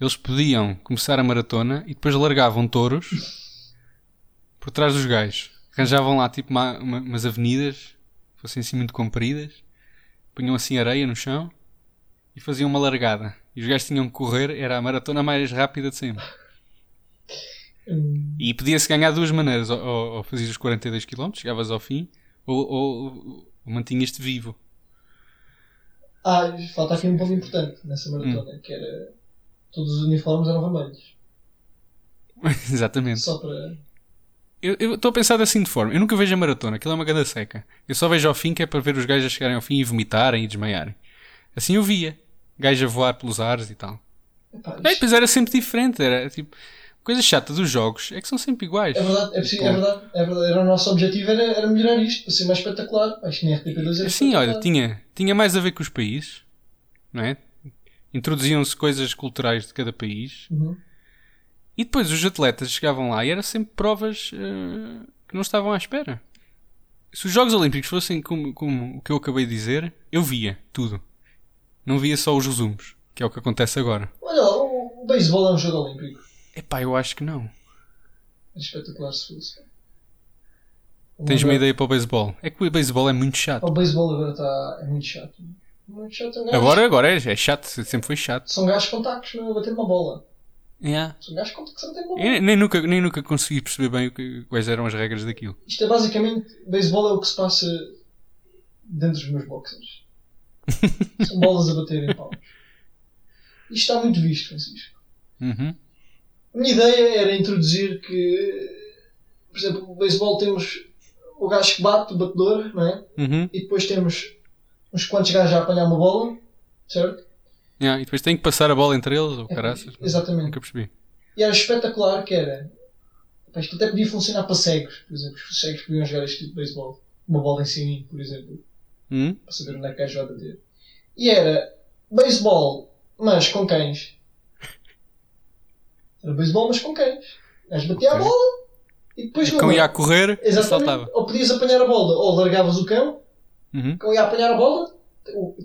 Eles podiam começar a maratona e depois largavam touros por trás dos gajos. Arranjavam lá tipo uma- uma- umas avenidas, fossem assim muito compridas, punham assim areia no chão e faziam uma largada. E os gajos tinham que correr, era a maratona mais rápida de sempre. Hum, E podia-se ganhar de duas maneiras: ou, ou, ou fazias os 42 km, chegavas ao fim, ou, ou, ou mantinhas-te vivo. Ah, falta aqui um ponto importante nessa maratona, que era todos os uniformes eram vermelhos. Exatamente. Só para. Eu estou a pensar assim de forma. Eu nunca vejo a maratona, aquilo é uma ganda seca. Eu só vejo ao fim que é para ver os gajos a chegarem ao fim e vomitarem e desmaiarem. Assim eu via. Gajos a voar pelos ares e tal. Epá, Bem, depois era sempre diferente. Era tipo. Coisa chata dos jogos é que são sempre iguais. É verdade, é, é verdade, é verdade. Era o nosso objetivo era, era melhorar isto, para ser mais espetacular. Acho que na RTP2 era Assim, espetacular. olha, tinha, tinha mais a ver com os países, não é? Introduziam-se coisas culturais de cada país Uhum. E depois os atletas chegavam lá e era sempre provas eh, que não estavam à espera. Se os Jogos Olímpicos fossem como, como o que eu acabei de dizer, eu via tudo. Não via só os resumos, que é o que acontece agora. Olha o, beisebol é um jogo olímpico. Epá, eu acho que não. É espetacular se fosse. Tens uma ideia para o beisebol? É que o beisebol é muito chato. O beisebol agora está. é muito chato. Muito chato. é um Agora, agora é, é chato, sempre foi chato. São gajos com tacos não a bater uma bola. Yeah. Bola. Nem, nunca, nem nunca consegui perceber bem que, quais eram as regras daquilo. Isto é basicamente. Beisebol é o que se passa dentro dos meus boxers. São bolas a bater em palmos. Isto está muito visto, Francisco. Uhum. A minha ideia era introduzir que, por exemplo, no beisebol temos o gajo que bate, o batedor, não é? Uhum. E depois temos uns quantos gajos a apanhar uma bola, certo? Yeah, e depois tem que passar a bola entre eles, ou É, caraças. exatamente. Nunca percebi. E era espetacular que era. Pá, Isto até podia funcionar para cegos, por exemplo. Os cegos podiam jogar este tipo de beisebol. Uma bola em cima, por exemplo, Hum? para saber onde é que o gajo vai bater. E era beisebol, mas com cães. Era beisebol, mas com cães. Gajo batia a Ok. bola e depois O cão ia a correr saltava. Ou podias apanhar a bola, ou largavas o cão, Uhum. o cão ia apanhar a bola,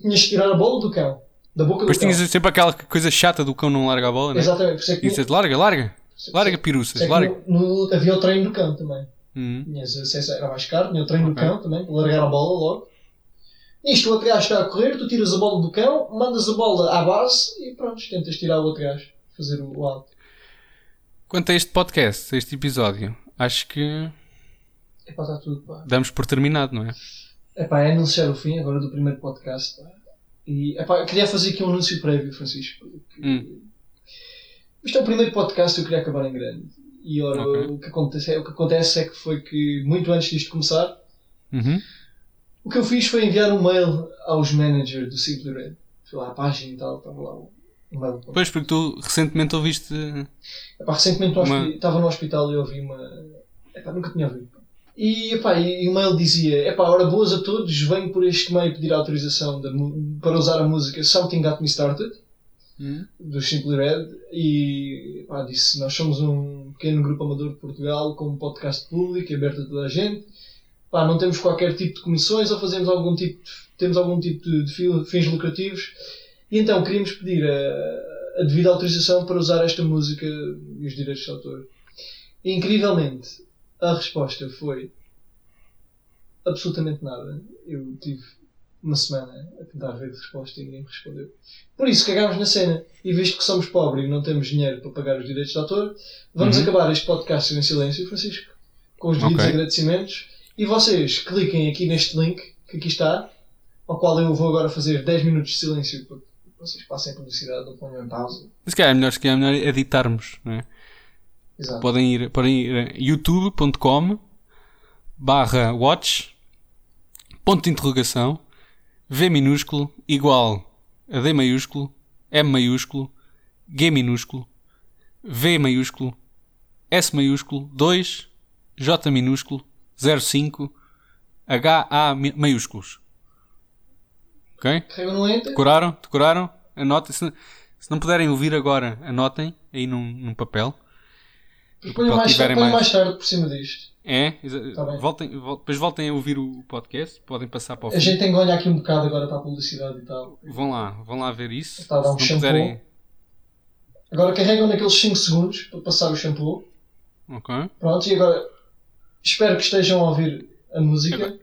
tinhas que tirar a bola do cão, da boca Depois do cão. tinhas sempre aquela coisa chata do cão não larga a bola, né? Exatamente, por isso é E dizes, larga, larga, larga é piruças, que larga. no- no- havia o treino do cão também. Uhum. Tinhas era mais caro, tinha o treino Ok. do cão também, largar a bola logo. Nisto o outro gajo está a correr, tu tiras a bola do cão, mandas a bola à base e pronto, tentas tirar o outro gajo, fazer o, o alto. Quanto a este podcast, a este episódio, acho que Epá, está tudo, pá. damos por terminado, não é? Epá, é anunciar o fim agora do primeiro podcast, pá. E, epá, queria fazer aqui um anúncio prévio, Francisco. Hum. Isto é o primeiro podcast, eu queria acabar em grande. E ora, Ok. o, que acontece, o que acontece é que foi que, muito antes disto começar, Uhum. o que eu fiz foi enviar um mail aos managers do Simply Red. Fui lá à página e tal, estava lá o o mail. Pois, porque tu recentemente ouviste. Epá, recentemente Uma- estava no hospital e ouvi uma. Epá, nunca tinha ouvido. E, epá, e, o mail dizia: Epá, ora boas a todos, venho por este meio pedir autorização da para usar a música Something Got Me Started. dos Simply Red, e pá, disse: Nós somos um pequeno grupo amador de Portugal com um podcast público aberto a toda a gente. Pá, não temos qualquer tipo de comissões ou fazemos algum tipo de, temos algum tipo de, de fins lucrativos. E então queríamos pedir a, a devida autorização para usar esta música e os direitos de autor. E, incrivelmente, a resposta foi absolutamente nada. Eu tive uma semana a tentar ver de resposta e ninguém me respondeu. Por isso, cagámos na cena. E visto que somos pobres e não temos dinheiro para pagar os direitos de autor, vamos uhum. acabar este podcast em silêncio, Francisco, com os devidos okay. agradecimentos. E vocês cliquem aqui neste link que aqui está, ao qual eu vou agora fazer 10 minutos de silêncio para que vocês passem a publicidade ou ponham em pausa. Mas que é melhor, que é melhor editarmos, não é? Exato. Podem ir, podem ir youtube.com barra watch ponto de interrogação V minúsculo igual a D maiúsculo M maiúsculo G minúsculo V maiúsculo S maiúsculo 2 J minúsculo 05 H A maiúsculos ok? Decoraram? Decoraram? Anotem se, se não puderem ouvir agora anotem aí num, num papel Ponho mais, mais... mais tarde por cima disto. É, tá voltem, depois voltem a ouvir o podcast, podem passar para o fim. A gente tem que olhar aqui um bocado agora para a publicidade e tal. Vão lá, vão lá ver isso. A dar um shampoo. Puderem... Agora carregam naqueles 5 segundos para passar o shampoo. Ok. Pronto, e agora espero que estejam a ouvir a música.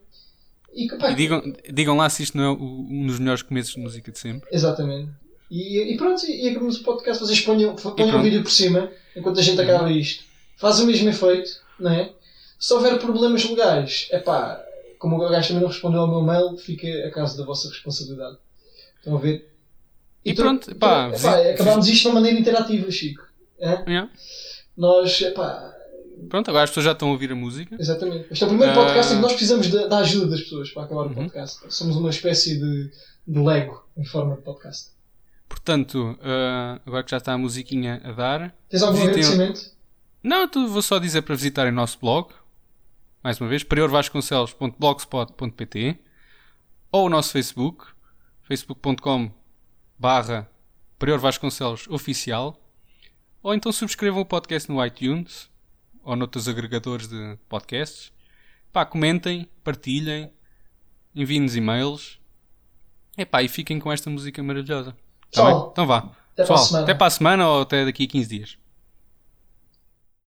E, e digam, digam lá se isto não é um dos melhores começos de música de sempre. Exatamente. E, e pronto, e, acabamos o podcast. Vocês ponham, ponham o vídeo por cima enquanto a gente acaba isto. Faz o mesmo efeito, não é? Se houver problemas legais, é pá, como o gajo também não respondeu ao meu mail, fica a caso da vossa responsabilidade. Estão a ver? E, e pronto, pá, epá, acabámos isto de uma maneira interativa, Chico. É? Yeah. Nós, epá, Pronto, agora as pessoas já estão a ouvir a música. Exatamente. Este é o primeiro uh... podcast em que nós precisamos da ajuda das pessoas para acabar o uhum. podcast. Somos uma espécie de, de Lego em forma de podcast. Portanto, uh, agora que já está a musiquinha a dar. Tens algum agradecimento? Não, tu vou só dizer para visitarem o nosso blog. Mais uma vez, priorvasconcelos.blogspot.pt ou o nosso Facebook, facebook.com barra Oficial. Ou então subscrevam o podcast no iTunes ou noutros agregadores de podcasts. Pá, comentem, partilhem, enviem-nos e-mails. Epá, e fiquem com esta música maravilhosa. Tá Tchau. Então vá. Até Pessoal, para até para a semana ou até daqui a 15 dias.